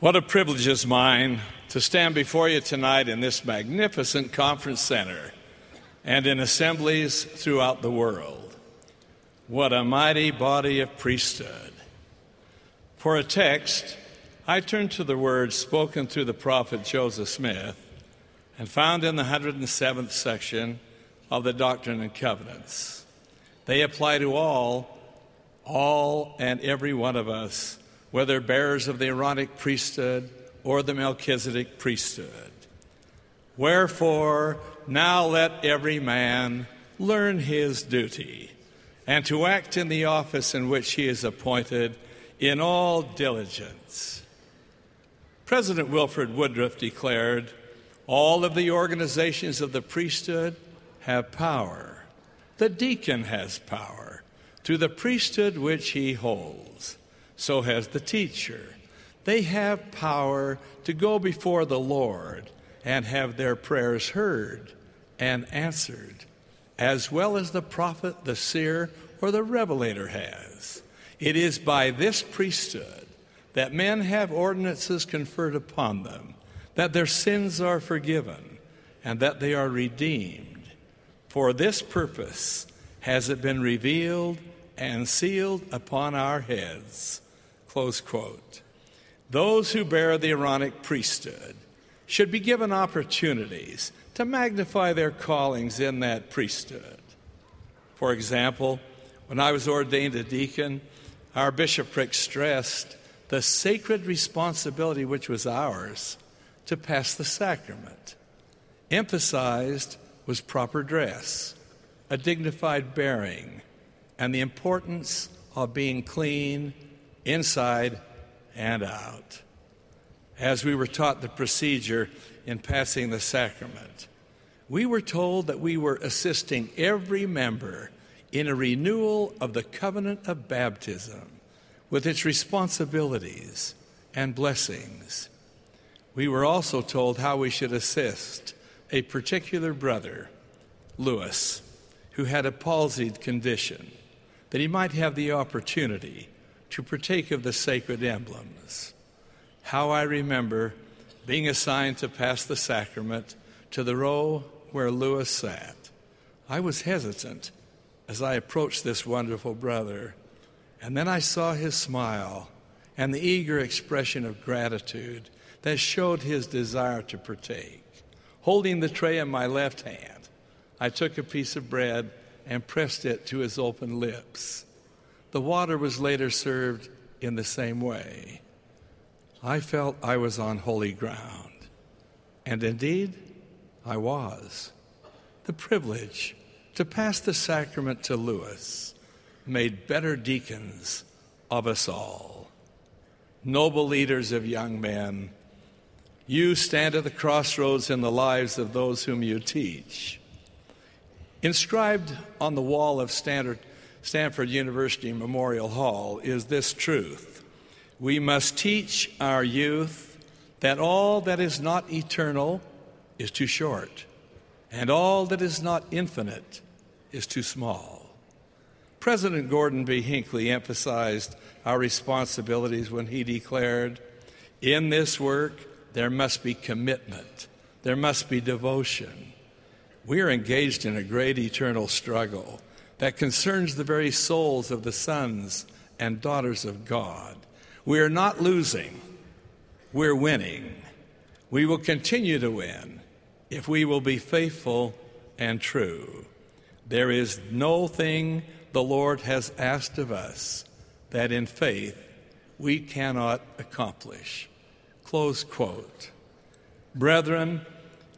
What a privilege is mine to stand before you tonight in this magnificent conference center and in assemblies throughout the world. What a mighty body of priesthood. For a text, I turn to the words spoken through the prophet Joseph Smith and found in the 107th section of the Doctrine and Covenants. They apply to all, all and every one of us whether bearers of the Aaronic priesthood or the Melchizedek priesthood. Wherefore, now let every man learn his duty, and to act in the office in which he is appointed in all diligence. President Wilford Woodruff declared all of the organizations of the priesthood have power. The deacon has power through the priesthood which he holds so has the teacher. They have power to go before the Lord and have their prayers heard and answered, as well as the prophet, the seer, or the revelator has. It is by this priesthood that men have ordinances conferred upon them, that their sins are forgiven, and that they are redeemed. For this purpose has it been revealed and sealed upon our heads Close quote. Those who bear the Aaronic priesthood should be given opportunities to magnify their callings in that priesthood. For example, when I was ordained a deacon, our bishopric stressed the sacred responsibility which was ours to pass the sacrament. Emphasized was proper dress, a dignified bearing, and the importance of being clean inside and out. As we were taught the procedure in passing the sacrament, we were told that we were assisting every member in a renewal of the covenant of baptism with its responsibilities and blessings. We were also told how we should assist a particular brother, Lewis, who had a palsied condition, that he might have the opportunity to partake of the sacred emblems. How I remember being assigned to pass the sacrament to the row where Lewis sat. I was hesitant as I approached this wonderful brother, and then I saw his smile and the eager expression of gratitude that showed his desire to partake. Holding the tray in my left hand, I took a piece of bread and pressed it to his open lips. The water was later served in the same way. I felt I was on holy ground, and indeed, I was. The privilege to pass the sacrament to Lewis made better deacons of us all. Noble leaders of young men, you stand at the crossroads in the lives of those whom you teach. Inscribed on the wall of Standard Stanford University Memorial Hall is this truth We must teach our youth that all that is not eternal is too short, and all that is not infinite is too small. President Gordon B. Hinckley emphasized our responsibilities when he declared, In this work, there must be commitment, there must be devotion. We are engaged in a great eternal struggle that concerns the very souls of the sons and daughters of God. We are not losing, we're winning. We will continue to win if we will be faithful and true. There is no thing the Lord has asked of us that in faith we cannot accomplish. Close quote. Brethren,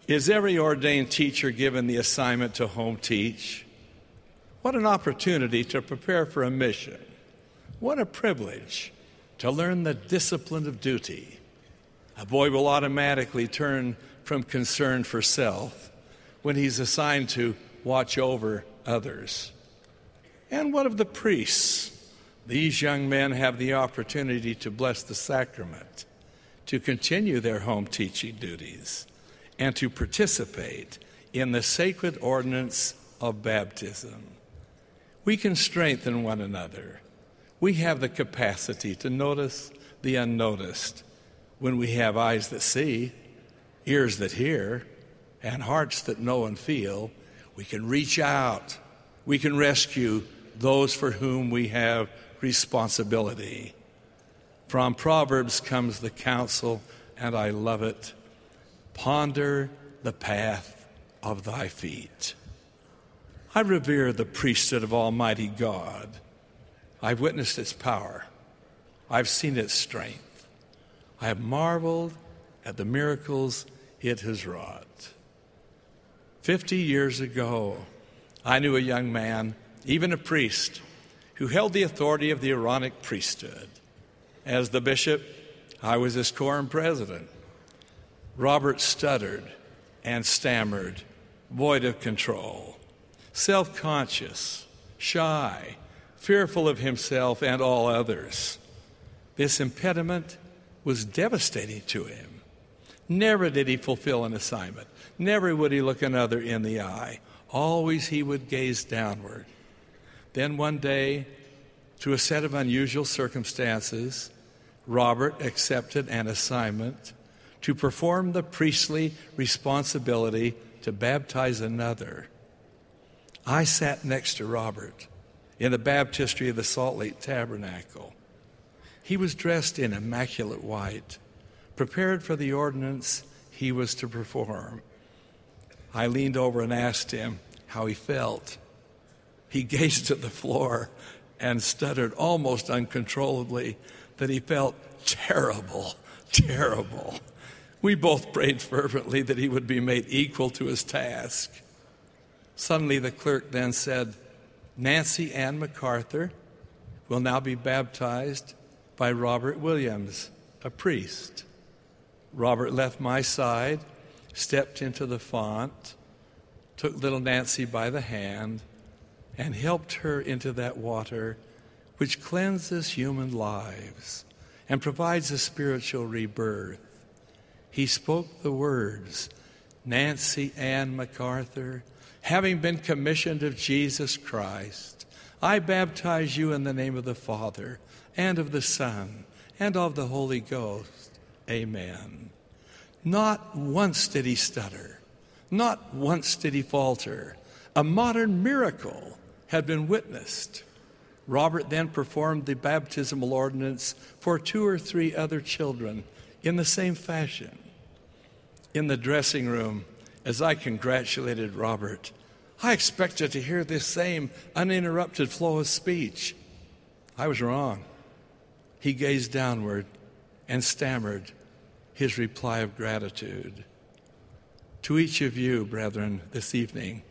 is every ordained teacher given the assignment to home teach? What an opportunity to prepare for a mission. What a privilege to learn the discipline of duty. A boy will automatically turn from concern for self when he's assigned to watch over others. And what of the priests? These young men have the opportunity to bless the sacrament, to continue their home teaching duties, and to participate in the sacred ordinance of baptism. We can strengthen one another. We have the capacity to notice the unnoticed. when we have eyes that see, ears that hear, and hearts that know and feel, we can reach out. We can rescue those for whom we have responsibility. From Proverbs comes the counsel, and I love it ponder the path of thy feet. I revere the priesthood of Almighty God. I've witnessed its power, I've seen its strength. I have marveled at the miracles it has wrought. Fifty years ago, I knew a young man, even a priest, who held the authority of the Aaronic priesthood. As the bishop, I was his quorum president. Robert stuttered and stammered, void of control, self conscious, shy, fearful of himself and all others. This impediment was devastating to him. Never did he fulfill an assignment. Never would he look another in the eye. Always he would gaze downward. Then one day, through a set of unusual circumstances, Robert accepted an assignment to perform the priestly responsibility to baptize another. I sat next to Robert in the baptistry of the Salt Lake Tabernacle. He was dressed in immaculate white, prepared for the ordinance he was to perform. I leaned over and asked him how he felt. He gazed at the floor and stuttered almost uncontrollably that he felt terrible, terrible. We both prayed fervently that he would be made equal to his task. Suddenly, the clerk then said, Nancy Ann MacArthur will now be baptized by Robert Williams, a priest. Robert left my side, stepped into the font, took little Nancy by the hand, and helped her into that water which cleanses human lives and provides a spiritual rebirth. He spoke the words Nancy Ann MacArthur, having been commissioned of Jesus Christ, I baptize you in the name of the Father and of the Son and of the Holy Ghost. Amen. Not once did he stutter. Not once did he falter. A modern miracle had been witnessed. Robert then performed the baptismal ordinance for two or three other children in the same fashion. In the dressing room, as I congratulated Robert, I expected to hear this same uninterrupted flow of speech. I was wrong. He gazed downward and stammered his reply of gratitude. To each of you, brethren, this evening,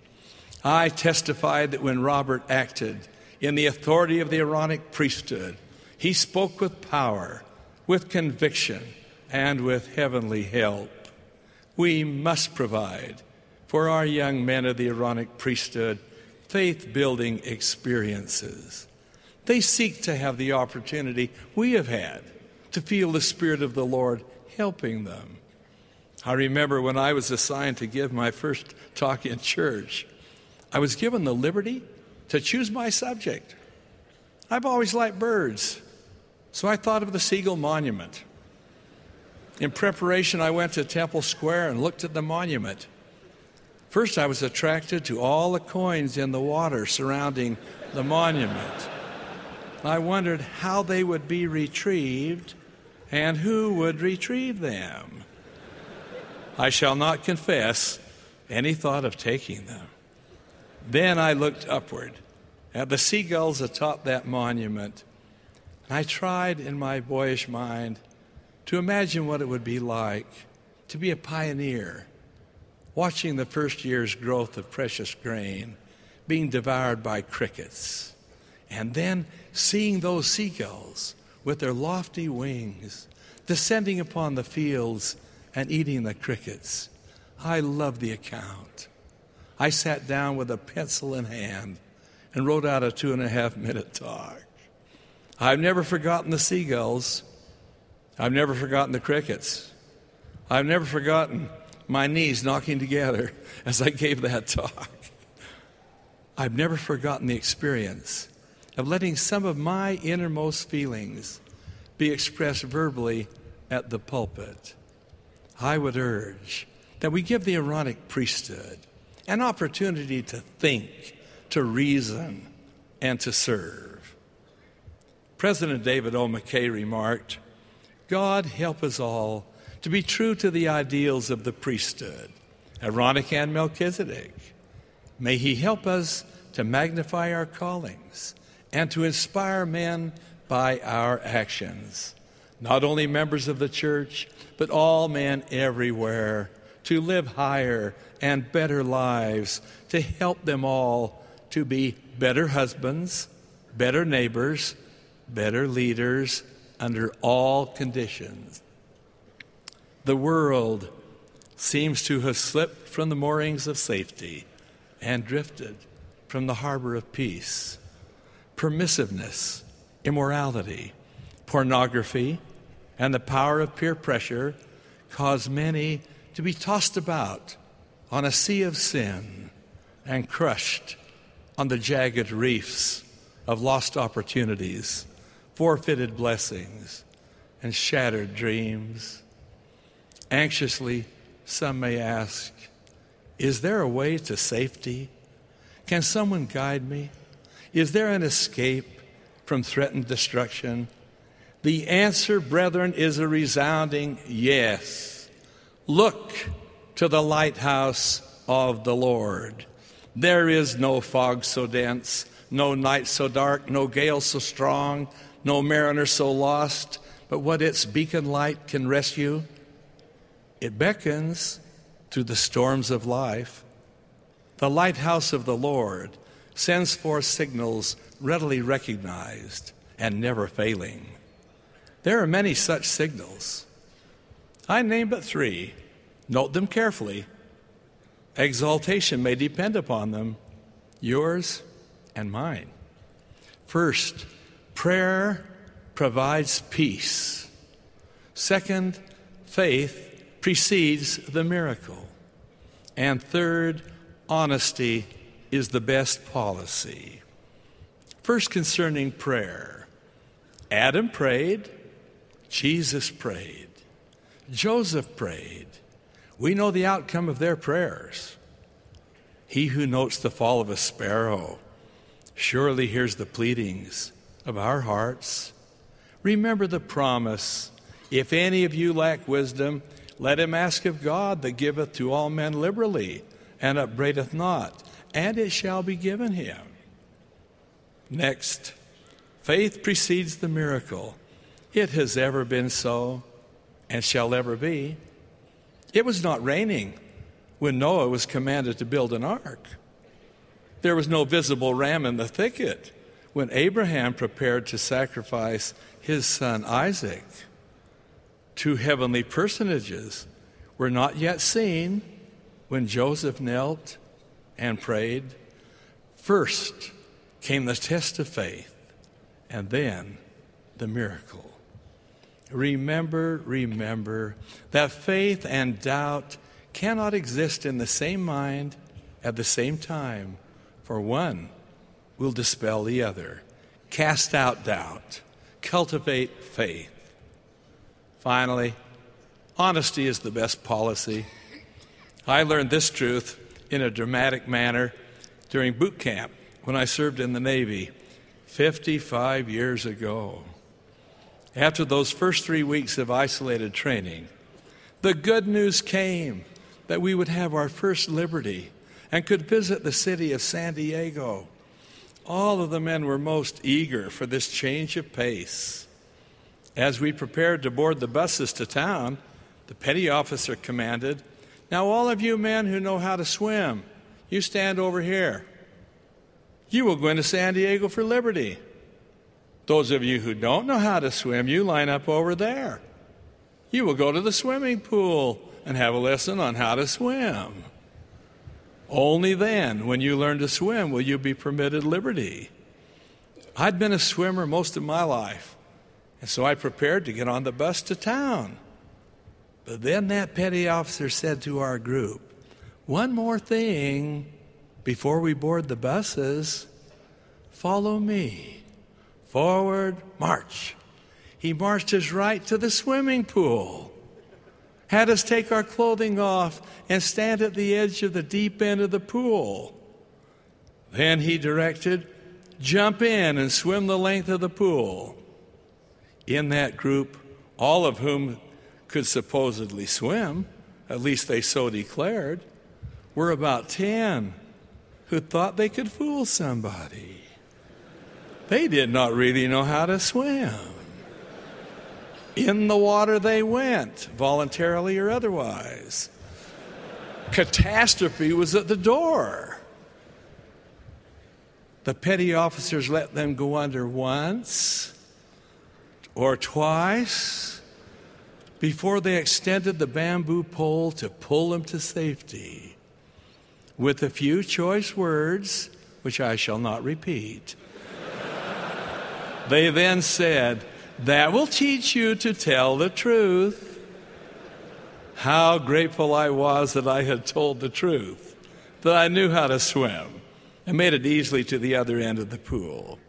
I testified that when Robert acted, in the authority of the Aaronic priesthood. He spoke with power, with conviction, and with heavenly help. We must provide for our young men of the Aaronic priesthood faith building experiences. They seek to have the opportunity we have had to feel the Spirit of the Lord helping them. I remember when I was assigned to give my first talk in church, I was given the liberty to choose my subject. I've always liked birds, so I thought of the Seagull Monument. In preparation, I went to Temple Square and looked at the monument. First, I was attracted to all the coins in the water surrounding the monument. I wondered how they would be retrieved and who would retrieve them. I shall not confess any thought of taking them. Then I looked upward at the seagulls atop that monument, and I tried in my boyish mind to imagine what it would be like to be a pioneer, watching the first year's growth of precious grain being devoured by crickets, and then seeing those seagulls with their lofty wings descending upon the fields and eating the crickets. I love the account. I sat down with a pencil in hand and wrote out a two and a half minute talk. I've never forgotten the seagulls. I've never forgotten the crickets. I've never forgotten my knees knocking together as I gave that talk. I've never forgotten the experience of letting some of my innermost feelings be expressed verbally at the pulpit, I would urge that we give the Aaronic priesthood an opportunity to think, to reason, and to serve. President David O. McKay remarked God help us all to be true to the ideals of the priesthood, Aaronic and Melchizedek. May He help us to magnify our callings and to inspire men by our actions, not only members of the church, but all men everywhere, to live higher and better lives, to help them all to be better husbands, better neighbors, better leaders under all conditions. The world seems to have slipped from the moorings of safety and drifted from the harbor of peace. Permissiveness, immorality, pornography, and the power of peer pressure cause many to be tossed about on a sea of sin and crushed on the jagged reefs of lost opportunities, forfeited blessings, and shattered dreams. Anxiously, some may ask, Is there a way to safety? Can someone guide me? Is there an escape from threatened destruction? The answer, brethren, is a resounding yes. Look to the lighthouse of the Lord. There is no fog so dense, no night so dark, no gale so strong, no mariner so lost, but what its beacon light can rescue it beckons through the storms of life. The lighthouse of the Lord sends forth signals readily recognized and never failing. There are many such signals. I name but three. Note them carefully. Exaltation may depend upon them, yours and mine. First, prayer provides peace. Second, faith precedes the miracle. And third, honesty is the best policy. First, concerning prayer Adam prayed, Jesus prayed, Joseph prayed. We know the outcome of their prayers. He who notes the fall of a sparrow surely hears the pleadings of our hearts. Remember the promise if any of you lack wisdom, let him ask of God that giveth to all men liberally and upbraideth not, and it shall be given him. Next, faith precedes the miracle. It has ever been so and shall ever be. It was not raining when Noah was commanded to build an ark. There was no visible ram in the thicket when Abraham prepared to sacrifice his son Isaac two heavenly personages were not yet seen when Joseph knelt and prayed. First came the test of faith, and then the miracle. Remember, remember that faith and doubt cannot exist in the same mind at the same time, for one will dispel the other. Cast out doubt, cultivate faith. Finally, honesty is the best policy. I learned this truth in a dramatic manner during boot camp when I served in the Navy 55 years ago. After those first three weeks of isolated training, the good news came that we would have our first liberty and could visit the city of San Diego. All of the men were most eager for this change of pace. As we prepared to board the buses to town, the petty officer commanded, Now, all of you men who know how to swim, you stand over here. You will go into San Diego for liberty. Those of you who don't know how to swim, you line up over there. You will go to the swimming pool and have a lesson on how to swim. Only then, when you learn to swim, will you be permitted liberty. I'd been a swimmer most of my life. And so I prepared to get on the bus to town. But then that petty officer said to our group, One more thing before we board the buses follow me. Forward, march. he marched us right to the swimming pool, had us take our clothing off and stand at the edge of the deep end of the pool. Then he directed, jump in and swim the length of the pool. In that group, all of whom could supposedly swim, at least they so declared, were about 10 who thought they could fool somebody. They did not really know how to swim. In the water they went, voluntarily or otherwise. Catastrophe was at the door. The petty officers let them go under once or twice before they extended the bamboo pole to pull them to safety. With a few choice words, which I shall not repeat, they then said, That will teach you to tell the truth. How grateful I was that I had told the truth, that I knew how to swim, and made it easily to the other end of the pool.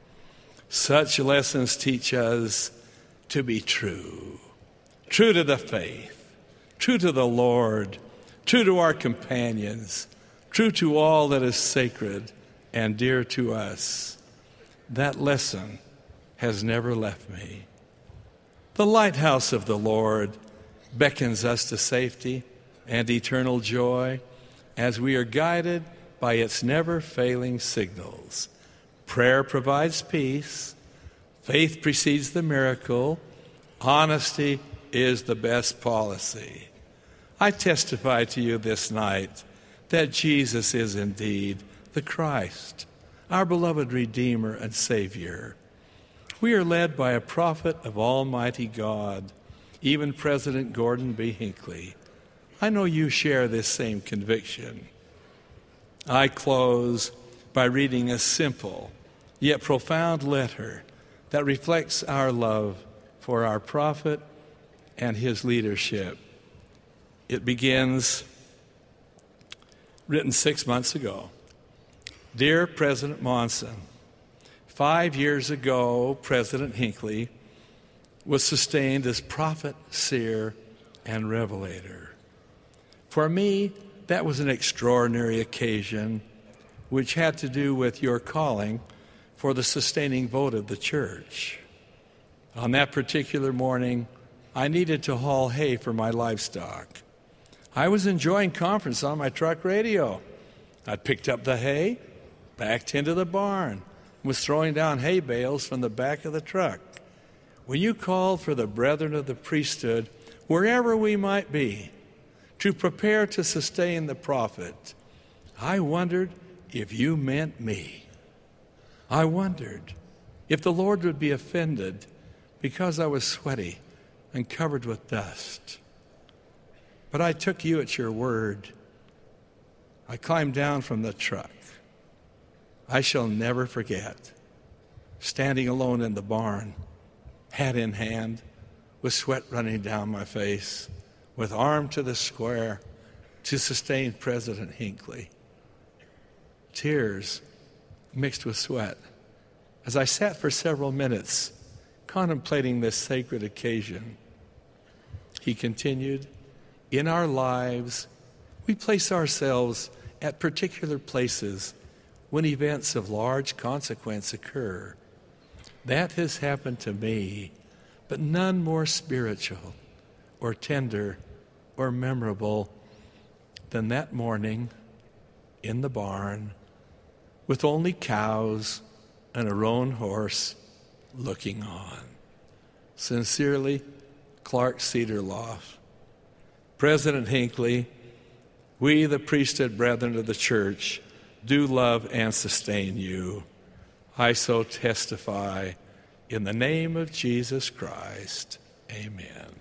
Such lessons teach us to be true true to the faith, true to the Lord, true to our companions, true to all that is sacred and dear to us. That lesson has never left me. The lighthouse of the Lord beckons us to safety and eternal joy as we are guided by its never failing signals. Prayer provides peace, faith precedes the miracle, honesty is the best policy. I testify to you this night that Jesus is indeed the Christ, our beloved Redeemer and Savior. We are led by a prophet of Almighty God, even President Gordon B. Hinckley. I know you share this same conviction. I close by reading a simple yet profound letter that reflects our love for our prophet and his leadership. It begins written six months ago. Dear President Monson, five years ago, President Hinckley was sustained as prophet, seer, and revelator. For me, that was an extraordinary occasion which had to do with your calling for the sustaining vote of the church. On that particular morning, I needed to haul hay for my livestock. I was enjoying conference on my truck radio. I picked up the hay, backed into the barn, was throwing down hay bales from the back of the truck. When you called for the brethren of the priesthood, wherever we might be, to prepare to sustain the prophet, I wondered if you meant me. I wondered if the Lord would be offended because I was sweaty and covered with dust. But I took you at your word. I climbed down from the truck. I shall never forget standing alone in the barn, hat in hand, with sweat running down my face, with arm to the square to sustain President Hinckley. Tears mixed with sweat. As I sat for several minutes contemplating this sacred occasion, he continued, In our lives, we place ourselves at particular places when events of large consequence occur. That has happened to me, but none more spiritual or tender or memorable than that morning in the barn with only cows and a roan horse looking on. Sincerely, Clark Cedarloff. President Hinckley, we, the priesthood brethren of the church, do love and sustain you. I so testify in the name of Jesus Christ. Amen.